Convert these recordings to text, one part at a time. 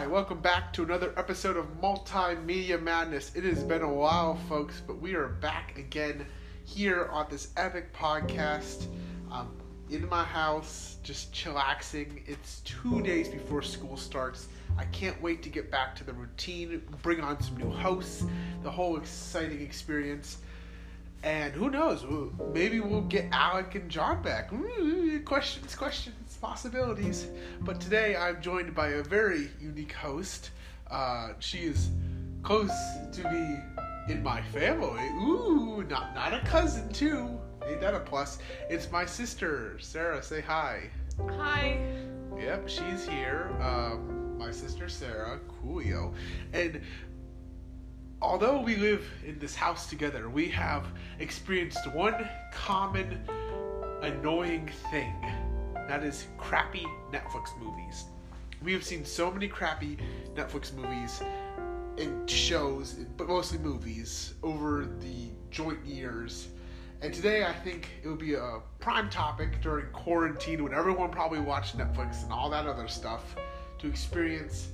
Hi, welcome back to another episode of Multimedia Madness. It has been a while, folks, but we are back again here on this epic podcast. Um, in my house, just chillaxing. It's two days before school starts. I can't wait to get back to the routine, bring on some new hosts, the whole exciting experience. And who knows? Maybe we'll get Alec and John back. Ooh, questions, questions, possibilities. But today I'm joined by a very unique host. Uh, she is close to be in my family. Ooh, not not a cousin too. Ain't that a plus? It's my sister, Sarah. Say hi. Hi. Yep, she's here. Um, my sister Sarah, coolio, and although we live in this house together, we have experienced one common annoying thing. That is crappy Netflix movies. We have seen so many crappy Netflix movies and shows, but mostly movies, over the joint years. And today I think it would be a prime topic during quarantine when everyone probably watched Netflix and all that other stuff to experience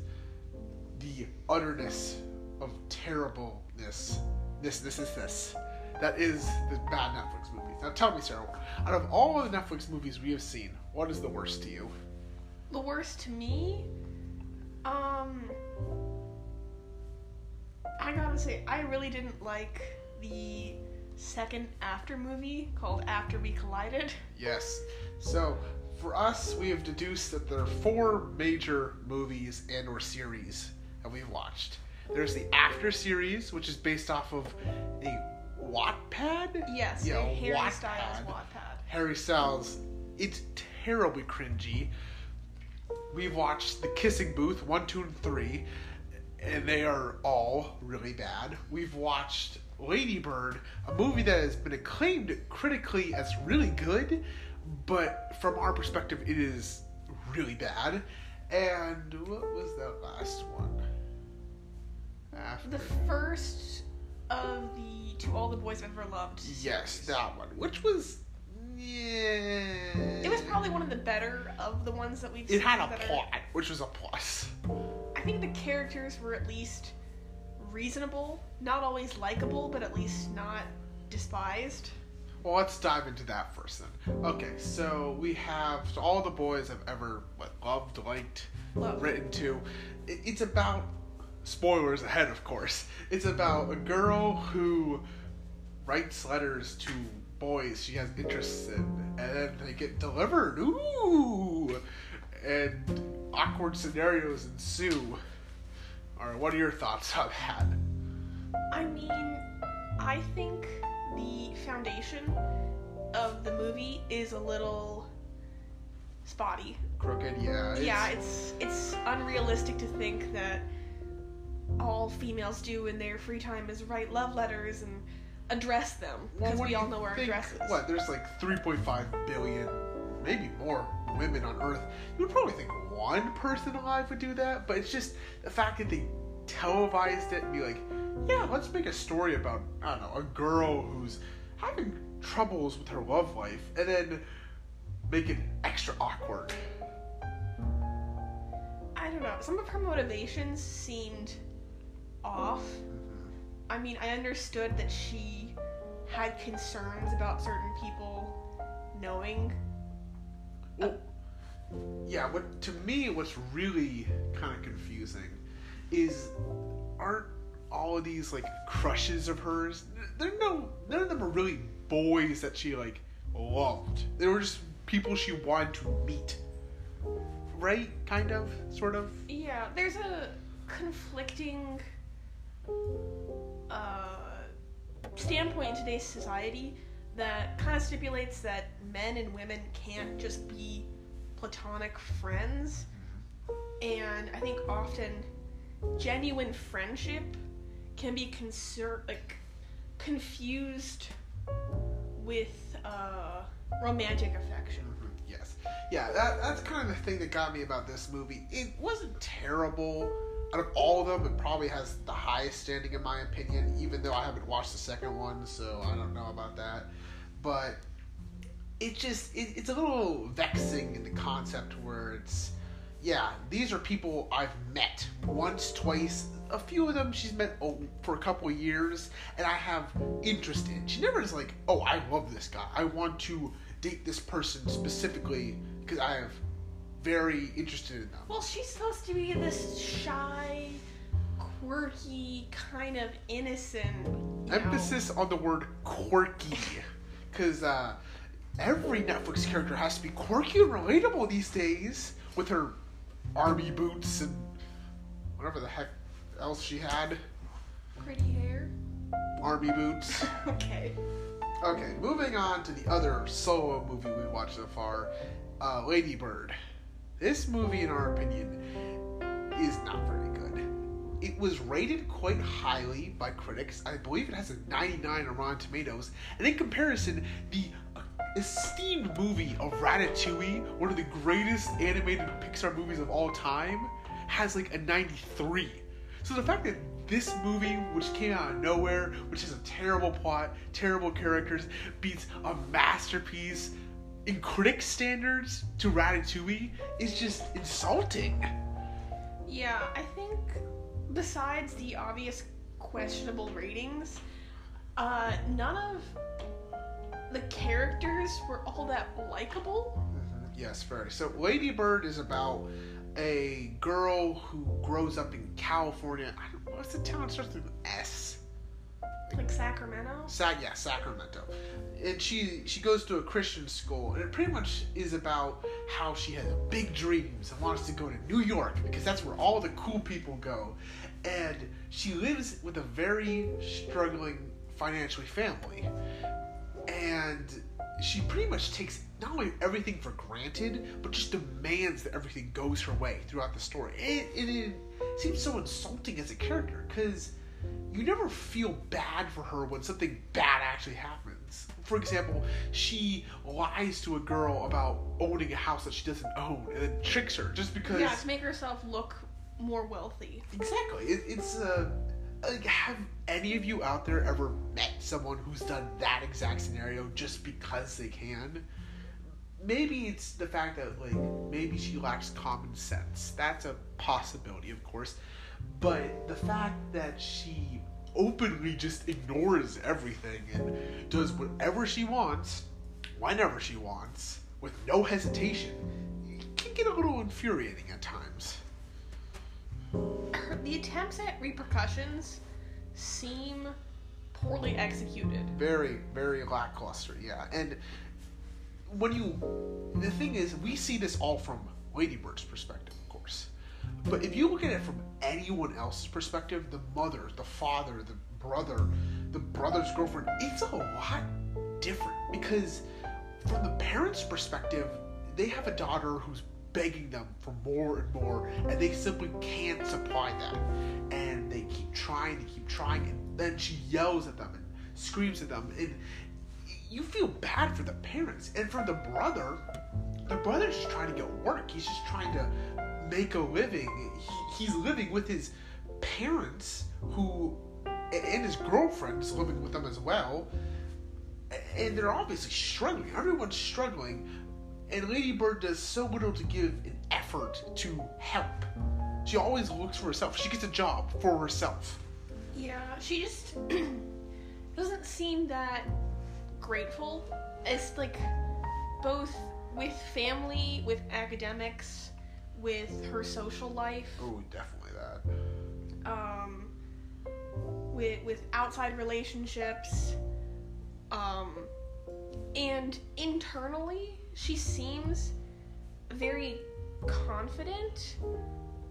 the utterness of terribleness. This, this is this. That is the bad Netflix movies. Now tell me, Sarah, out of all of the Netflix movies we have seen, what is the worst to you? The worst to me? Um. I gotta say, I really didn't like the second After movie called After We Collided. Yes. So, for us, we have deduced that there are four major movies and or series that we've watched. There's the After series, which is based off of a Wattpad. Yes, yeah, a Harry Wattpad. Styles Wattpad. Harry Styles. It's terribly cringy. We've watched The Kissing Booth one, two, and three, and they are all really bad. We've watched Lady Bird, a movie that has been acclaimed critically as really good, but from our perspective, it is really bad. And what was that last one? After. The first of the To All the Boys I've Ever Loved. Yes, that one, which was yeah. It was probably one of the better of the ones that we've It seen. had a that are- plot, which was a plus. I think the characters were at least reasonable, not always likable, but at least not despised. Well, let's dive into that first then. Okay, so we have so all the boys I've ever what, loved, liked, Love. written to. It's about spoilers ahead, of course. It's about a girl who writes letters to boys she has interests in, and then they get delivered. Ooh, and awkward scenarios ensue. All right, what are your thoughts on that? I mean, I think the foundation of the movie is a little spotty. Crooked, yeah. yeah, it's it's unrealistic to think that all females do in their free time is write love letters and address them because we all know our think- addresses. What? There's like 3.5 billion, maybe more women on Earth. You would probably think one person alive would do that, but it's just the fact that they televised it and be like, yeah, let's make a story about I don't know a girl who's having troubles with her love life, and then make it extra awkward. I don't know. Some of her motivations seemed off. I mean, I understood that she had concerns about certain people knowing. Well, yeah. What to me, what's really kind of confusing is aren't all of these like crushes of hers? They're no, none of them are really boys that she like loved. They were just people she wanted to meet, right? Kind of, sort of. Yeah, there's a conflicting uh, standpoint in today's society that kind of stipulates that men and women can't just be platonic friends. And I think often genuine friendship can be conser- like confused with uh, romantic affection. Mhm, Yes. Yeah, that, that's kind of the thing that got me about this movie. It wasn't terrible. Out of all of them, it probably has the highest standing in my opinion, even though I haven't watched the second one, so I don't know about that. But it just, it, it's a little vexing in the concept where it's yeah, these are people I've met once, twice. A few of them she's met oh, for a couple years, and I have interest in. She never is like, oh, I love this guy. I want to date this person specifically because I have very interested in them. Well, she's supposed to be this shy, quirky, kind of innocent. you know- Emphasis on the word quirky, because uh, every Netflix character has to be quirky and relatable these days with her army boots and whatever the heck else she had. Pretty hair. Army boots. Okay. Okay, moving on to the other solo movie we watched so far, uh, Lady Bird. This movie, in our opinion, is not very good. It was rated quite highly by critics. I believe it has a 99 on Rotten Tomatoes. And in comparison, the esteemed movie of Ratatouille, one of the greatest animated Pixar movies of all time, has like a 93. So the fact that this movie, which came out of nowhere, which has a terrible plot, terrible characters, beats a masterpiece in critic standards to Ratatouille is just insulting. Yeah, I think besides the obvious questionable ratings, uh, none of the characters were all that likable. Yes, very. So Lady Bird is about a girl who grows up in California. I don't, know what's the town? It starts with an S. Like Sacramento. Sa- yeah, Sacramento. And she she goes to a Christian school, and it pretty much is about how she has big dreams and wants to go to New York because that's where all the cool people go. And she lives with a very struggling financially family, and she pretty much takes not only everything for granted, but just demands that everything goes her way throughout the story. And, and it seems so insulting as a character because you never feel bad for her when something bad actually happens. For example, she lies to a girl about owning a house that she doesn't own and then tricks her just because. Yeah, to make herself look more wealthy. Exactly. It, it's uh, like, have any of you out there ever met someone who's done that exact scenario just because they can? Maybe it's the fact that like maybe she lacks common sense. That's a possibility, of course. But the fact that she openly just ignores everything and does whatever she wants, whenever she wants, with no hesitation, can get a little infuriating at times. The attempts at repercussions seem poorly executed. very very lackluster yeah and when you the thing is we see this all from ladybird's perspective of course but if you look at it from anyone else's perspective the mother the father the brother the brother's girlfriend it's a lot different because from the parents perspective they have a daughter who's begging them for more and more and they simply can't supply that. And they keep trying they keep trying and then she yells at them and screams at them and you feel bad for the parents. And for the brother the brother's just trying to get work. He's just trying to make a living he, he's living with his parents who and his girlfriend's living with them as well and they're obviously struggling everyone's struggling and Lady Bird does so little to give an effort to help. She always looks for herself. She gets a job for herself. Yeah, she just doesn't seem that grateful. It's like both with family, with academics, with her social life, Oh, definitely that. um, with with outside relationships, um, and internally she seems very confident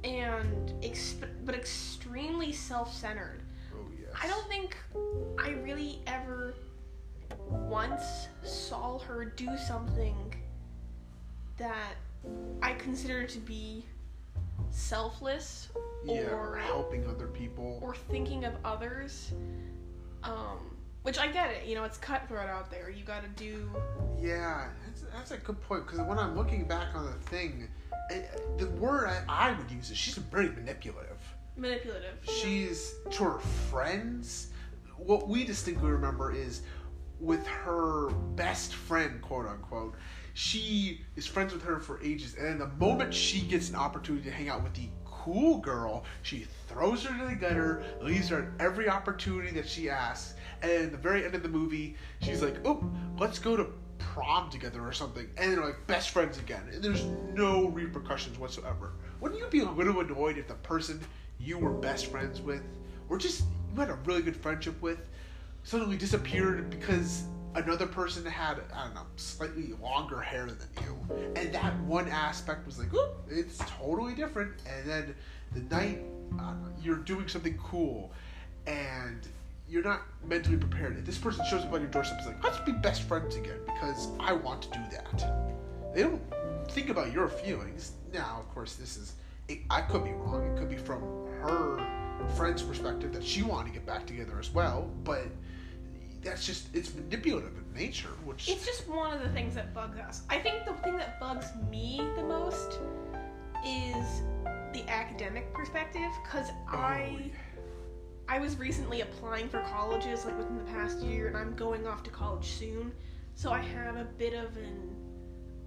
and exp- but extremely self-centered. Oh, yes. I don't think I really ever once saw her do something that I consider to be selfless Yeah, or helping other people. or thinking of others. Um, which I get it, you know, it's cutthroat out there. You got to do Yeah, that's, that's a good point because when I'm looking back on the thing, the word I, I would use is she's very manipulative. manipulative. She's to her friends. What we distinctly remember is with her best friend, quote unquote, she is friends with her for ages, and the moment she gets an opportunity to hang out with the cool girl, she throws her to the gutter, leaves her at every opportunity that she asks, and at the very end of the movie, she's like, "Oh, let's go to prom together or something," and they're like best friends again, and there's no repercussions whatsoever. Wouldn't you be a little annoyed if the person you were best friends with, or just you had a really good friendship with, suddenly disappeared because another person had I don't know slightly longer hair than you, and that one aspect was like, oh, it's totally different. And then the night uh, you're doing something cool, and you're not mentally prepared. If this person shows up on your doorstep, it's like, let's be best friends again because I want to do that. They don't think about your feelings. Now, of course, this is it, I could be wrong. It could be from her friend's perspective that she wanted to get back together as well, but that's just it's manipulative in nature, which It's just one of the things that bugs us. I think the thing that bugs me the most is the academic perspective because Oh, I I was recently applying for colleges like within the past year and I'm going off to college soon. So I have a bit of an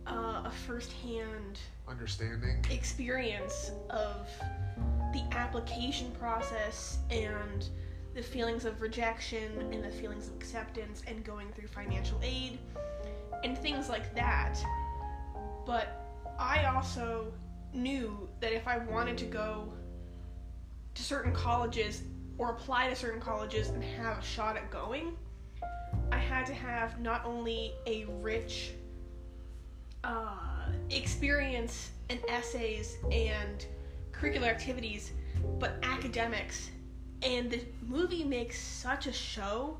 uh, a first-hand understanding. experience of the application process and the feelings of rejection and the feelings of acceptance and going through financial aid and things like that. But I also knew that if I wanted to go to certain colleges or apply to certain colleges and have a shot at going, I had to have not only a rich uh, experience in essays and curricular activities, but academics. And the movie makes such a show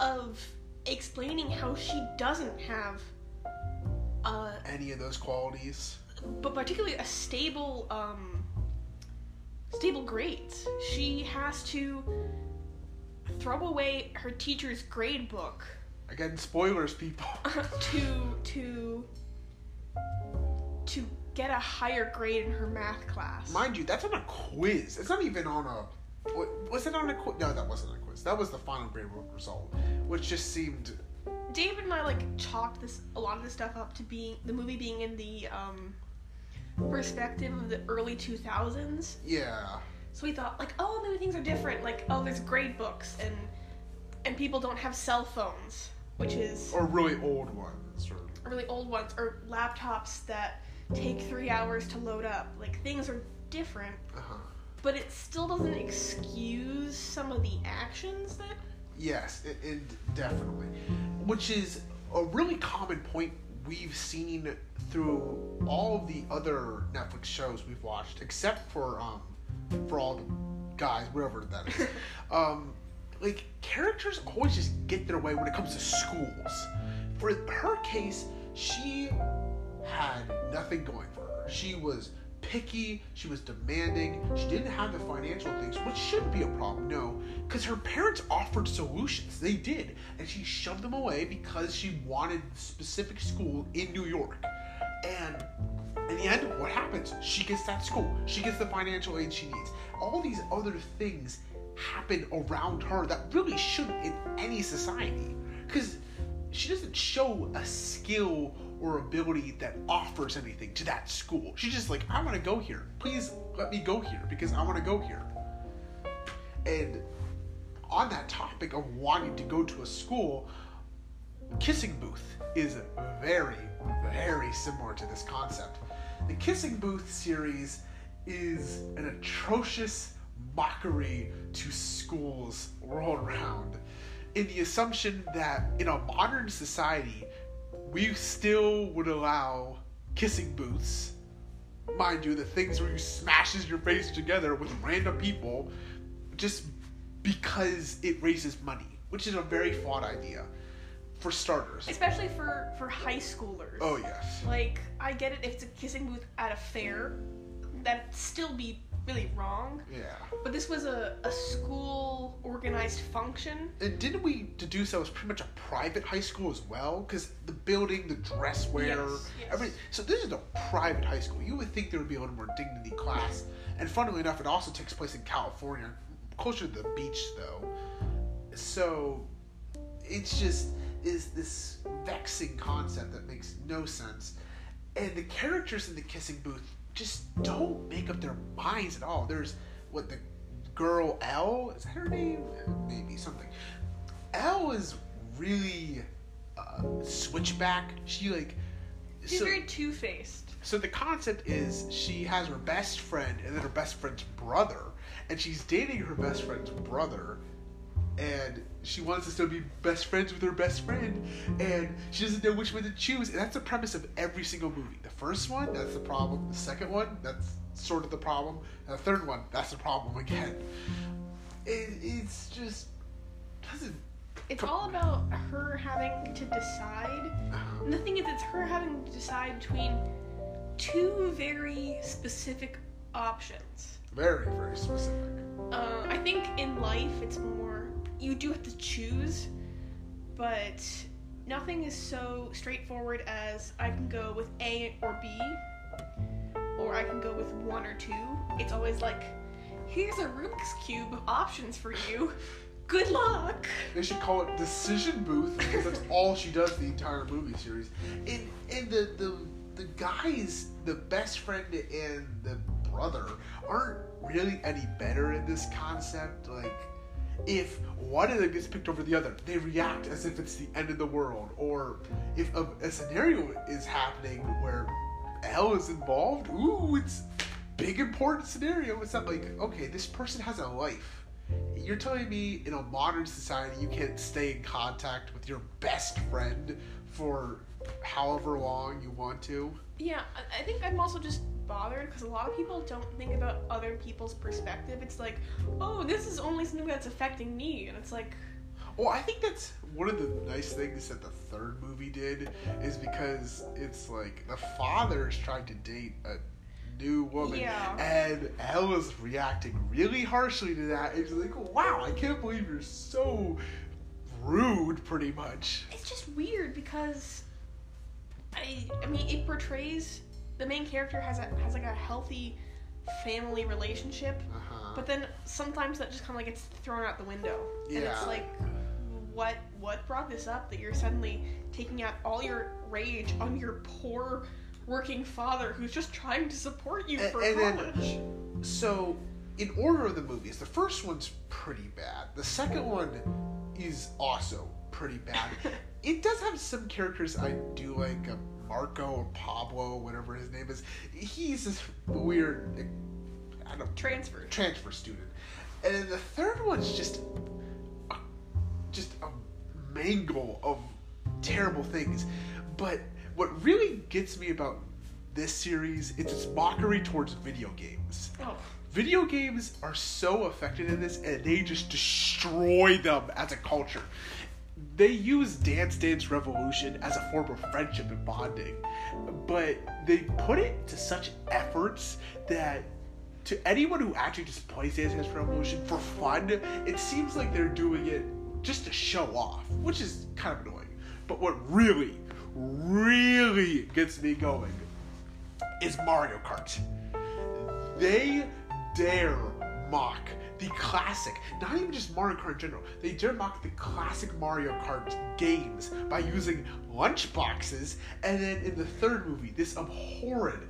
of explaining how she doesn't have, uh, Any of those qualities. but particularly a stable, um, stable grades. She has to throw away her teacher's grade book Again, spoilers, people. to to to get a higher grade in her math class. Mind you, that's on a quiz. It's not even on a. wa- Was it on a quiz? No, that wasn't a quiz. That was the final grade book result, which just seemed. David and I like chalked this a lot of this stuff up to being the movie being in the um perspective of the early 2000s. Yeah. So we thought like, oh, maybe things are different. Like, oh, there's grade books and and people don't have cell phones, which is Or really old ones. Or, really old ones or laptops that take 3 hours to load up. Like things are different, uh-huh. But it still doesn't excuse some of the actions that Yes, it, it definitely. Which is a really common point we've seen through all of the other Netflix shows we've watched, except for um for all the guys, whatever that is. um, like characters always just get their way when it comes to schools. For her case, she had nothing going for her. She was picky, she was demanding, she didn't have the financial things, which shouldn't be a problem, no, because her parents offered solutions. They did, and she shoved them away because she wanted specific school in New York. And in the end, what happens? She gets that school, she gets the financial aid she needs. All these other things happen around her that really shouldn't in any society. Because she doesn't show a skill or ability that offers anything to that school. She's just like, I want to go here. Please let me go here because I want to go here. And on that topic of wanting to go to a school, Kissing Booth is very, very similar to this concept. The Kissing Booth series is an atrocious mockery to schools world round in the assumption that in a modern society, we still would allow kissing booths. Mind you, the things where you smashes your face together with random people just because it raises money, which is a very flawed idea. For starters. especially for for high schoolers. Oh yes. Like I get it if it's a kissing booth at a fair, that'd still be really wrong. Yeah. But this was a, a school organized function. And didn't we deduce that it was pretty much a private high school as well? Because the building, the dress wear, Yes, yes. every so this is a private high school. You would think there would be a little more dignity class. And funnily enough, it also takes place in California, closer to the beach though. So it's just is this vexing concept that makes no sense. And the characters in the kissing booth just don't make up their minds at all. There's what the girl Elle is that her name? Maybe something. Elle is really uh, switchback. She like She's so- very two faced. so the concept is she has her best friend and then her best friend's brother, and she's dating her best friend's brother, and she wants to still be best friends with her best friend, and she doesn't know which one to choose. And that's the premise of every single movie. The first one, that's the problem. The second one, that's sort of the problem. And the third one, that's the problem again. It, it's just doesn't. It's all about her having to decide. And the thing is, it's her having to decide between two very specific options. Very very specific. Uh, I think in life, it's more you do have to choose, but nothing is so straightforward as I can go with A or B, or I can go with one or two. It's always like, here's a Rubik's Cube of options for you. Good luck. They should call it Decision Booth because that's all she does the entire movie series. And and the the the guys, the best friend and the brother aren't really any better in this concept. Like if one of them gets picked over the other, they react as if it's the end of the world. Or if a, a scenario is happening where Elle is involved, ooh, it's big important scenario. It's not like okay, this person has a life. You're telling me in a modern society you can't stay in contact with your best friend for however long you want to? Yeah, I- I think I'm also just bothered because a lot of people don't think about other people's perspective. It's like, oh, this is only something that's affecting me, and it's like, Well, I think that's one of the nice things that the third movie did is because it's like the father's trying to date a new woman Yeah. and Ella's reacting really harshly to that. It's like, wow, I can't believe you're so rude, pretty much. it's just weird because I I mean it portrays the main character has a has like a healthy family relationship, Uh-huh. but then sometimes that just kind of like gets thrown out the window, yeah. and it's like. What what brought this up that you're suddenly taking out all your rage on your poor working father who's just trying to support you for and then- college? So, in order of the movies, the first one's pretty bad. The second one is also pretty bad. it does have some characters I do like, uh, Marco or Pablo, whatever his name is. He's this weird, I don't know, Transferred. transfer student. And then the third one's just a, just a mangle of terrible things. But what really gets me about this series is its mockery towards video games. Oh, Video games are so affected in this and they just destroy them as a culture. They use Dance Dance Revolution as a form of friendship and bonding, but they put it to such efforts that to anyone who actually just plays Dance Dance Revolution for fun, it seems like they're doing it just to show off, which is kind of annoying. But what really, really gets me going is Mario Kart they dare mock the classic, not even just Mario Kart in general, they dare mock the classic Mario Kart games by using lunchboxes, and then in the third movie, this abhorrent,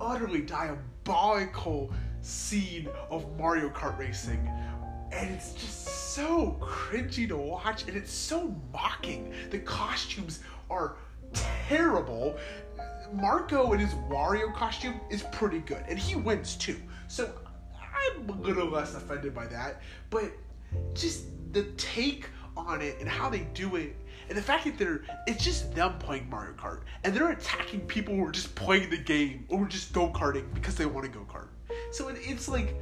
utterly diabolical scene of Mario Kart racing. And it's just so cringy to watch, and it's so mocking. The costumes are terrible. Marco in his Wario costume is pretty good, and he wins too. So I'm a little less offended by that. But just the take on it and how they do it, and the fact that they're it's just them playing Mario Kart, and they're attacking people who are just playing the game or just go karting because they want to go kart. So it, it's like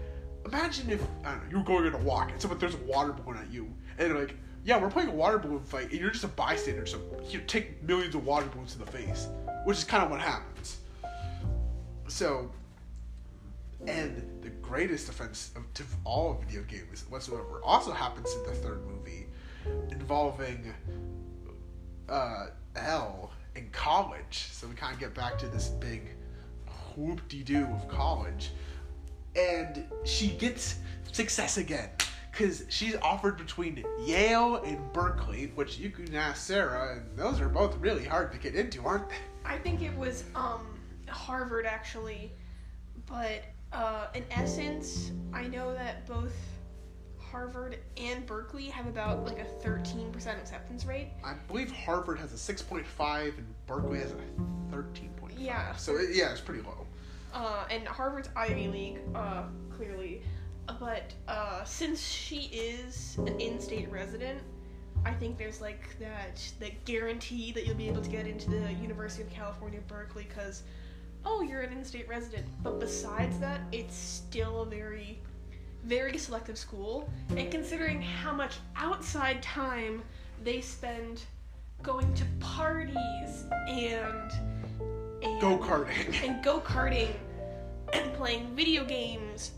imagine if I don't know you're going on a walk and someone throws a water balloon at you, and they're like. Yeah, we're playing a water balloon fight, and you're just a bystander, so you take millions of water balloons to the face, which is kind of what happens. So, and the greatest offense of, to all video games whatsoever also happens in the third movie, involving uh, Elle in college. So we kind of get back to this big whoop de doo of college, and she gets success again because she's offered between Yale and Berkeley, which you can ask Sarah, and those are both really hard to get into, aren't they? I think it was um, Harvard actually, but uh, in essence, I know that both Harvard and Berkeley have about like a 13% acceptance rate. I believe Harvard has a 6.5 and Berkeley has a 13.5. Yeah. So it, yeah, it's pretty low. Uh, and Harvard's Ivy League, uh, clearly. But uh, since she is an in-state resident, I think there's like that that guarantee that you'll be able to get into the University of California, Berkeley, because oh, you're an in-state resident. But besides that, it's still a very, very selective school. And considering how much outside time they spend going to parties and, and Go karting. and go karting and playing video games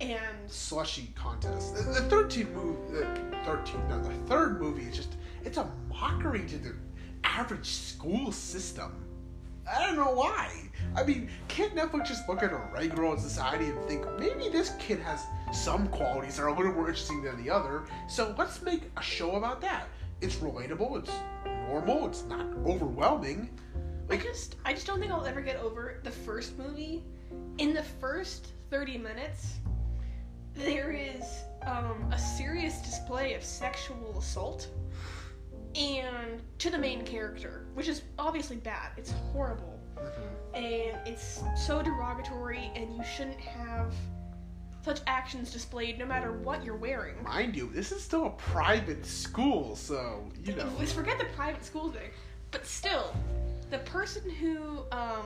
and Slushy contests. The, the 13 movie, the 13, no, the third movie is just, it's a mockery to the average school system. I don't know why. I mean, can't Netflix just look at a regular society and think maybe this kid has some qualities that are a little more interesting than the other? So let's make a show about that. It's relatable. It's normal. It's not overwhelming. I just I just don't think I'll ever get over the first movie. In the first 30 minutes, there is um, a serious display of sexual assault and to the main character, which is obviously bad. It's horrible. And it's so derogatory and you shouldn't have such actions displayed no matter what you're wearing. Mind you, this is still a private school, so you know. Let's forget the private school thing, but still, the person who um,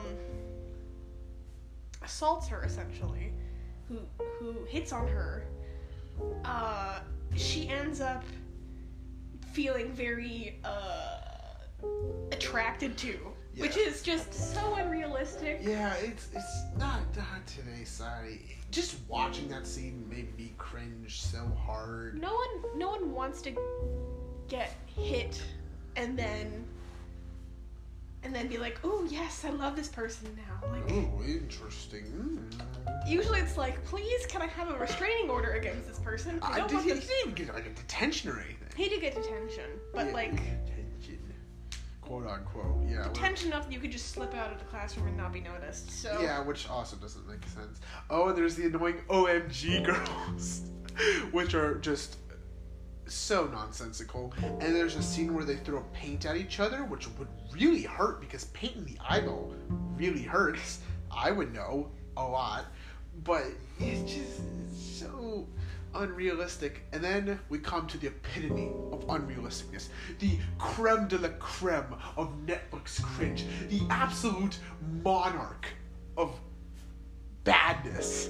assaults her essentially, who who hits on her, uh, she ends up feeling very uh, attracted to, which is just so unrealistic. Yeah, it's it's not not today's society. Just watching that scene made me cringe so hard. No one, no one wants to get hit and then and then be like, "Oh yes, I love this person now." Like, Ooh, interesting. Usually it's like, "Please, can I have a restraining order against this person?" I I don't did, want he them. didn't even get like a detention or anything. He did get detention, but Yeah, like detention, quote unquote. Yeah. detention enough that you could just slip out of the classroom and not be noticed. So Yeah, which also doesn't make sense. Oh, and there's the annoying OMG girls, which are just so nonsensical. And there's a scene where they throw paint at each other, which would really hurt because paint in the eyeball really hurts. I would know a lot, but it's just so unrealistic. And then we come to the epitome of unrealisticness the creme de la creme of Netflix cringe, the absolute monarch of badness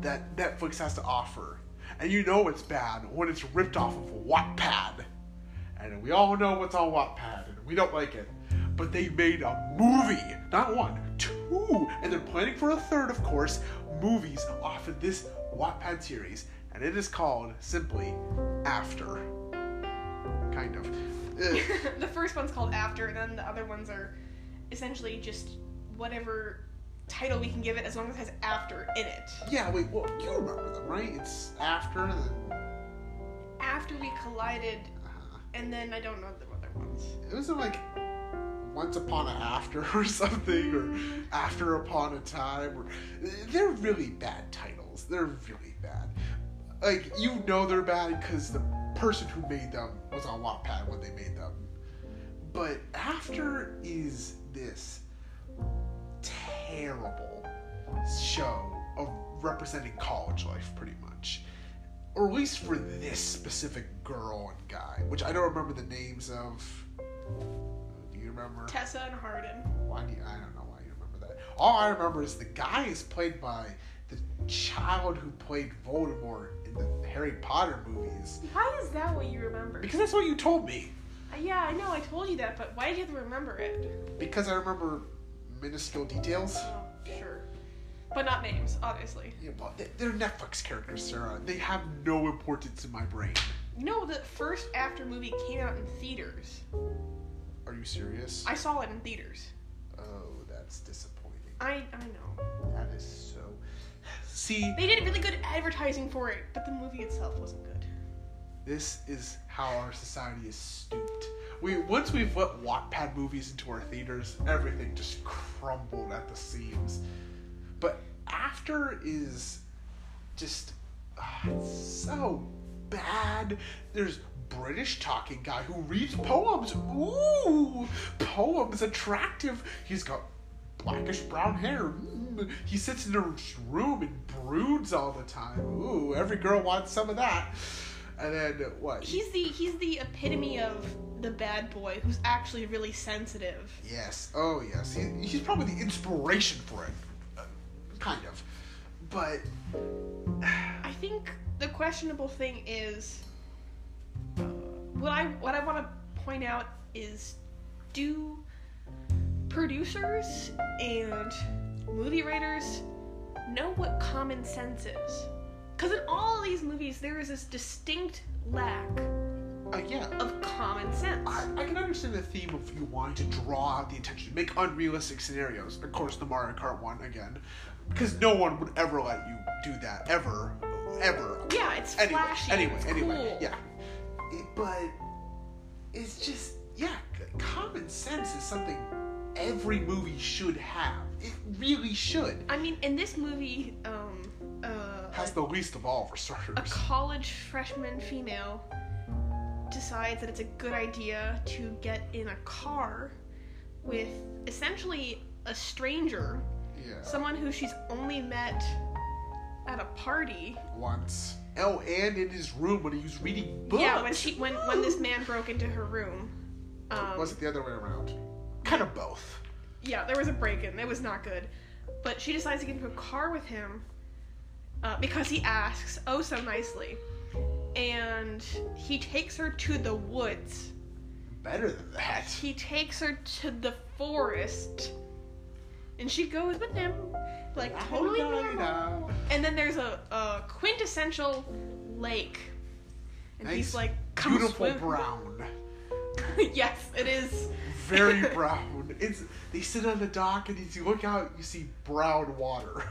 that Netflix has to offer. And you know it's bad when it's ripped off of Wattpad. And we all know what's on Wattpad, and we don't like it. But they made a movie, not one, two, and they're planning for a third, of course, movies off of this Wattpad series. And it is called simply After. Kind of. The first one's called After, and then the other ones are essentially just whatever title we can give it as long as it has After in it. yeah, wait, well, you remember them, right? It's After, and then. After we collided, Uh, and then I don't know the other ones. it was like once upon a after or something or after upon a time or they're really bad titles they're really bad like you know they're bad because the person who made them was on Wattpad when they made them but after is this terrible show of representing college life pretty much or at least for this specific girl and guy which i don't remember the names of do you remember Tessa and Hardin. why do you, I don't know why you remember that. All I remember is the guy is played by the child who played Voldemort in the Harry Potter movies. Why is that what you remember? Because that's what you told me. Uh, yeah, I know, I told you that, but why did you have to remember it? Because I remember minuscule details. Oh, sure. But not names, obviously. Yeah, well, they- they're Netflix characters, Sarah. They have no importance in my brain. You know, the first After movie came out in theaters. Are you serious? I saw it in theaters. oh, that's disappointing. I I know. That is so. See, They did really good advertising for it, but the movie itself wasn't good. This is how our society is stooped. We once we've let Wattpad movies into our theaters, everything just crumbled at the seams. But after is just it's so bad. There's British talking guy who reads poems. Ooh, poems attractive. He's got blackish brown hair. Mm. He sits in a room and broods all the time. Ooh, every girl wants some of that. And then what? He's the he's the epitome of the bad boy who's actually really sensitive. Yes. Oh, yes. He, he's probably the inspiration for it. Uh, kind of. But I think the questionable thing is uh, what I what I want to point out is do producers and movie writers know what common sense is? Because in all these movies, there is this distinct lack uh, yeah. of common sense. I, I can understand the theme of you wanting to draw out the attention, make unrealistic scenarios. Of course, the Mario Kart one again, because no one would ever let you do that ever, ever. Yeah, it's anyway, flashy. Anyway, it's anyway, cool. yeah. It- but it's just yeah, common sense is something every movie should have. It really should. I mean, in this movie, um, uh, Has the least of all for starters. a college freshman female decides that it's a good idea to get in a car with essentially a stranger, yeah. someone who she's only met at a party. Once. Oh, and in his room when he was reading books. Yeah, when she when when this man broke into her room. Um, was it the other way around? Kind of both. yeah, there was a break in. It was not good. But she decides to get into a car with him uh, because he asks oh so nicely. And he takes her to the woods. Better than that. He takes her to the forest. And she goes with him. Like, totally normal. And then there's a, a quintessential lake. And he's like, come Beautiful swim. brown. yes, it is. Very brown. It's they sit on the dock and as you look out, you see brown water.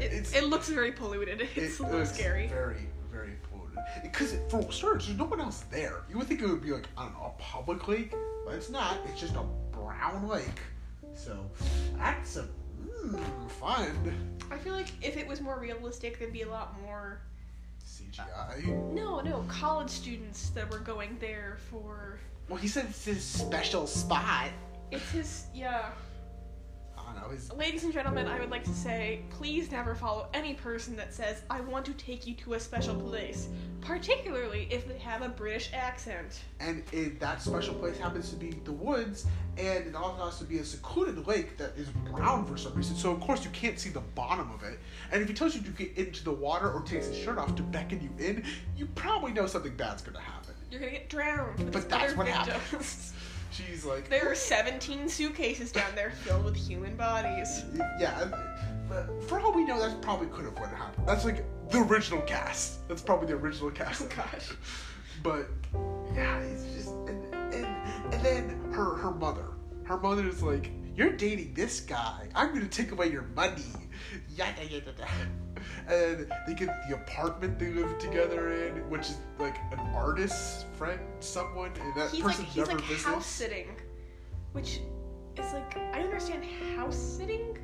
It, it looks very polluted. It's It a little looks scary. Very, very polluted. Because for starters, there's no one else there. You would think it would be like I don't know a public lake, but it's not. It's just a brown lake. So that's a mm, fun I feel like if it was more realistic, there'd be a lot more. CGI. No, no, college students that were going there for. Well, he said it's his special spot. It's his. Yeah. I don't know. His Ladies and gentlemen, I would like to say please never follow any person that says, I want to take you to a special place, particularly if they have a British accent. and it, that special place happens to be the woods, and it also has to be a secluded lake that is brown for some reason. So of course you can't see the bottom of it. And if he tells you to get into the water or takes his shirt off to beckon you in, you probably know something bad's gonna happen. You're gonna get drowned. But that's what happens. She's like, There are 17 suitcases down there filled with human bodies. yeah. But for all we know, that's probably could have what happened. That's like the original cast. That's probably the original cast. Oh, gosh. But yeah, it's just and and, and then her her mother. Her mother is like, "You're dating this guy. I'm gonna take away your money." Yada yada yada. And they get the apartment they live together in, which is like an artist friend, someone, and that He's like person he's never like visits. house sitting, which is like I understand house sitting,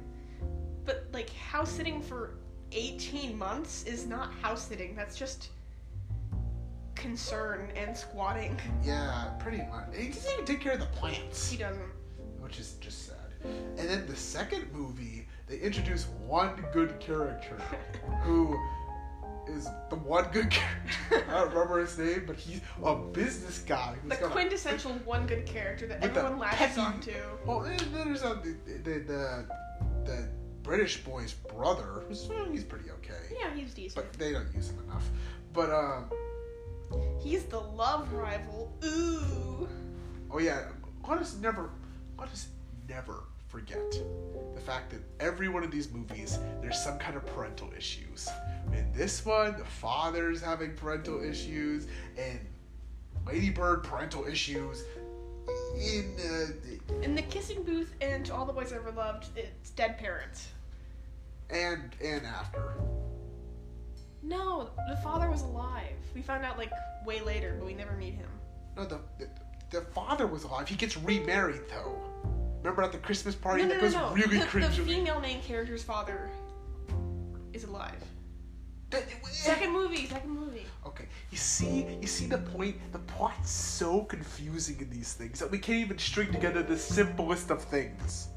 but like house sitting for 18 months is not house sitting. That's just concern and squatting. Yeah, pretty much. He doesn't even take care of the plants. He doesn't. which is just sad. And then the second movie, they introduce one good character who is the one good character. I don't remember his name, but he's a business guy. The got a- quintessential one good character that everyone latches onto. Well, then there's uh, the, the the British boy's brother, who's well, he's pretty okay, Yeah, he's decent. but they don't use him enough. But um, He's the love rival. Ooh. Oh yeah, us never, us never forget the fact that every one of these movies there's some kind of parental issues. In this one, the father's having parental issues, and Lady Bird parental issues. In uh, In the kissing booth and To All the Boys I Ever Loved, it's dead parents. and and after. No, the father was alive. We found out like way later, but we never meet him. No, the, the the father was alive. He gets remarried though. Remember at the Christmas party? no, no, that no, was no. really the, cringe. the female main character's father is alive. That- Second movie, second movie. Okay, you see, you see the point. The plot's so confusing in these things that we can't even string together the simplest of things.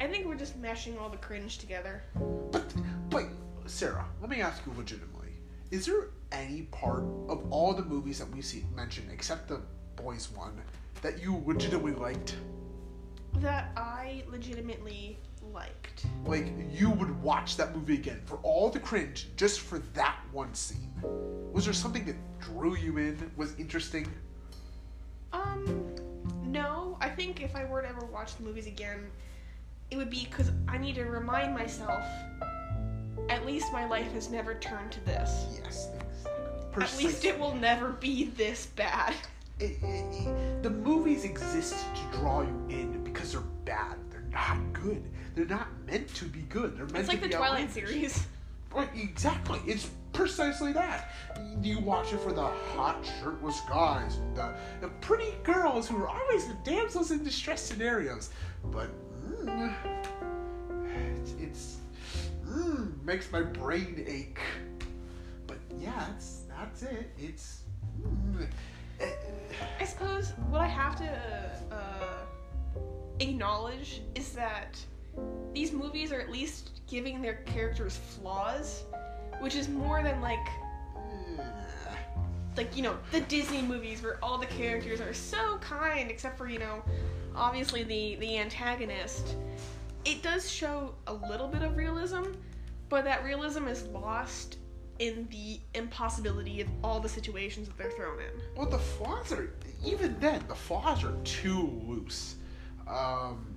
I think we're just mashing all the cringe together. But, but Sarah, let me ask you legitimately: Is there any part of all the movies that we see mentioned, except the boys one, that you legitimately liked? That I legitimately liked. Like you would watch that movie again for all the cringe, just for that one scene? Was there something that drew you in? Was interesting? Um, no. I think if I were to ever watch the movies again, it would be because I need to remind myself. At least my life has never turned to this. Yes, exactly. At least it will never be this bad. It, it, the movies exist to draw you in because they're bad. They're not good. They're not meant to be good. They're meant It's like to the be Twilight series. Right, exactly. It's precisely that. You watch it for the hot shirtless guys, the, the pretty girls who are always the damsels in distress scenarios. But mm, it's, it's mm, makes my brain ache. But yeah, that's that's it. It's. Mm, suppose what I have to uh, acknowledge is that these movies are at least giving their characters flaws, which is more than like like you know the Disney movies where all the characters are so kind except for you know obviously the the antagonist. It does show a little bit of realism, but that realism is lost in the impossibility of all the situations that they're thrown in. Well, the flaws are even then the flaws are too loose. Um,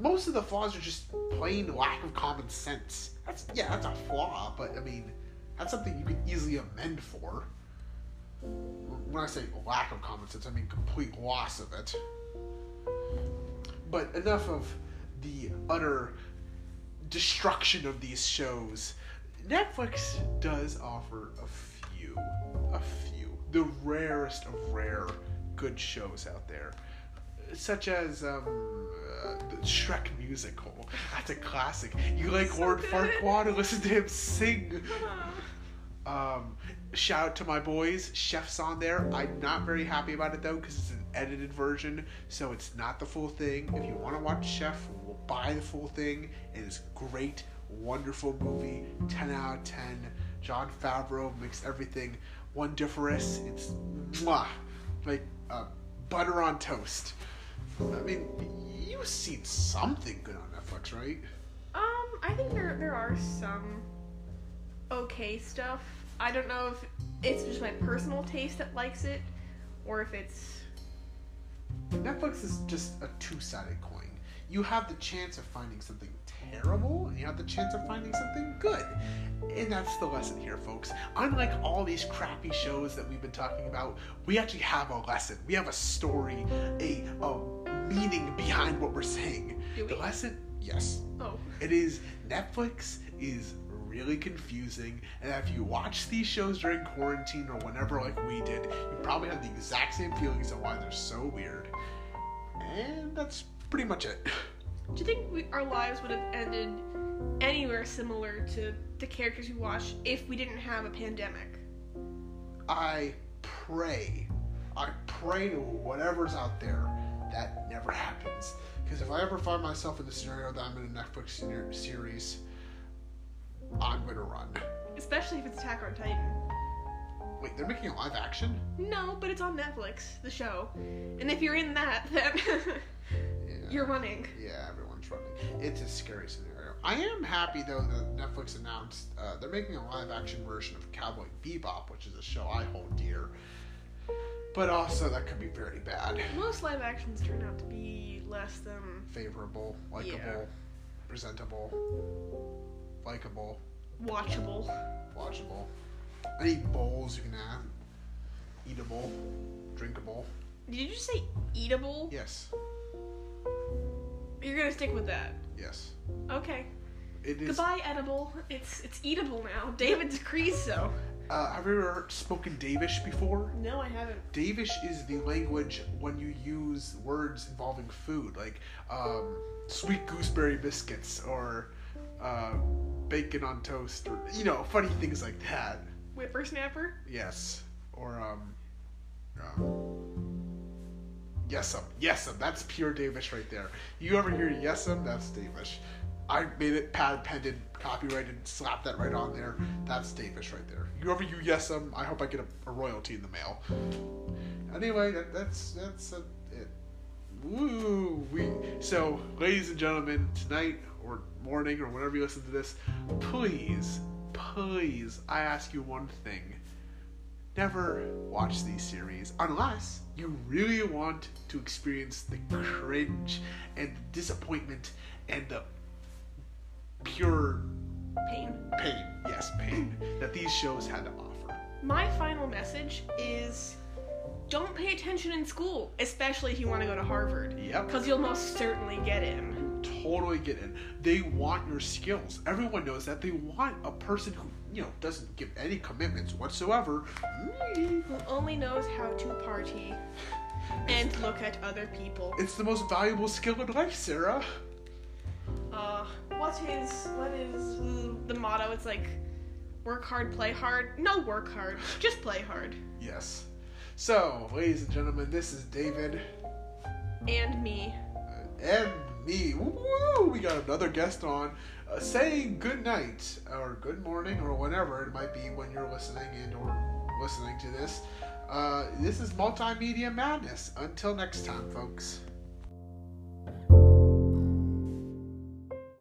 most of the flaws are just plain lack of common sense. That's yeah, that's a flaw, but I mean, that's something you can easily amend for. When I say lack of common sense, I mean complete loss of it. But enough of the utter destruction of these shows. Netflix does offer a few, a few, the rarest of rare good shows out there, such as um, uh, the Shrek musical. That's a classic. You like So Lord good. Farquaad? Listen to him sing. Um, shout out to my boys, chefs on there. I'm not very happy about it though because it's an edited version, so it's not the full thing. If you want to watch Chef, we'll buy the full thing. It is great, wonderful movie, ten out of ten. Jon Favreau makes everything wonderous. It's mwah, like uh, butter on toast. I mean, you've seen something good on Netflix, right? Um, I think there there are some okay stuff. I don't know if it's just my personal taste that likes it, or if it's Netflix is just a two-sided coin. You have the chance of finding something terrible, and you have the chance of finding something good. And that's the lesson here, folks. Unlike all these crappy shows that we've been talking about, we actually have a lesson. We have a story, a, a meaning behind what we're saying. Do The lesson, yes, oh it is Netflix is really confusing, and if you watch these shows during quarantine or whenever, like we did, you probably have the exact same feelings of why they're so weird. And that's pretty much it. Do you think we, our lives would have ended anywhere similar to the characters we watch if we didn't have a pandemic? I pray, I pray to whatever's out there that never happens. Because if I ever find myself in the scenario that I'm in a Netflix series, I'm gonna run. Especially if it's Attack on Titan. Wait, they're making a live action? No, but it's on Netflix, the show. And if you're in that, then. you're running. Yeah, everyone's running. It's a scary scenario. I am happy though that Netflix announced uh, they're making a live action version of Cowboy Bebop, which is a show I hold dear. But also that could be very bad. Most live actions turn out to be less than. Favorable, likable, Yeah. presentable, likable, watchable. watchable. Any bowls you can add. Eatable, drinkable. Did you just say eatable? Yes, You're gonna stick with that. yes. Okay. It is. Goodbye, edible. It's it's eatable now. David decrees so. Uh, have you ever spoken Davish before? No, I haven't. Davish is the language when you use words involving food, like um, sweet gooseberry biscuits or uh, bacon on toast, or you know, funny things like that. Whippersnapper. Yes, or um, um yesum, yesum. That's pure Davish right there. You ever hear yesum? That's Davish. I made it pad pended, copyrighted, slapped that right on there. That's Davish right there. You ever you yesum? I hope I get a, a royalty in the mail. Anyway, that, that's that's uh, it. Woo! We so, ladies and gentlemen, tonight or morning or whenever you listen to this, please, please, I ask you one thing. Never watch these series unless you really want to experience the cringe and the disappointment and the pure Pain. pain, yes, pain that these shows had to offer. My final message is don't pay attention in school, especially if you want to go to Harvard. Yep. Because you'll most certainly get in. Totally get in. They want your skills. Everyone knows that. They want a person who, you know, doesn't give any commitments whatsoever. Who only knows how to party and look at other people. It's the most valuable skill in life, Sarah. Uh, what is what is uh, the motto? It's like work hard, play hard. No, work hard. Just play hard. Yes. So, ladies and gentlemen, this is David And me. and me. Woo! We got another guest on uh, saying good night or good morning or whatever it might be when you're listening and or listening to this. Uh, this is Multimedia Madness. Until next time, folks.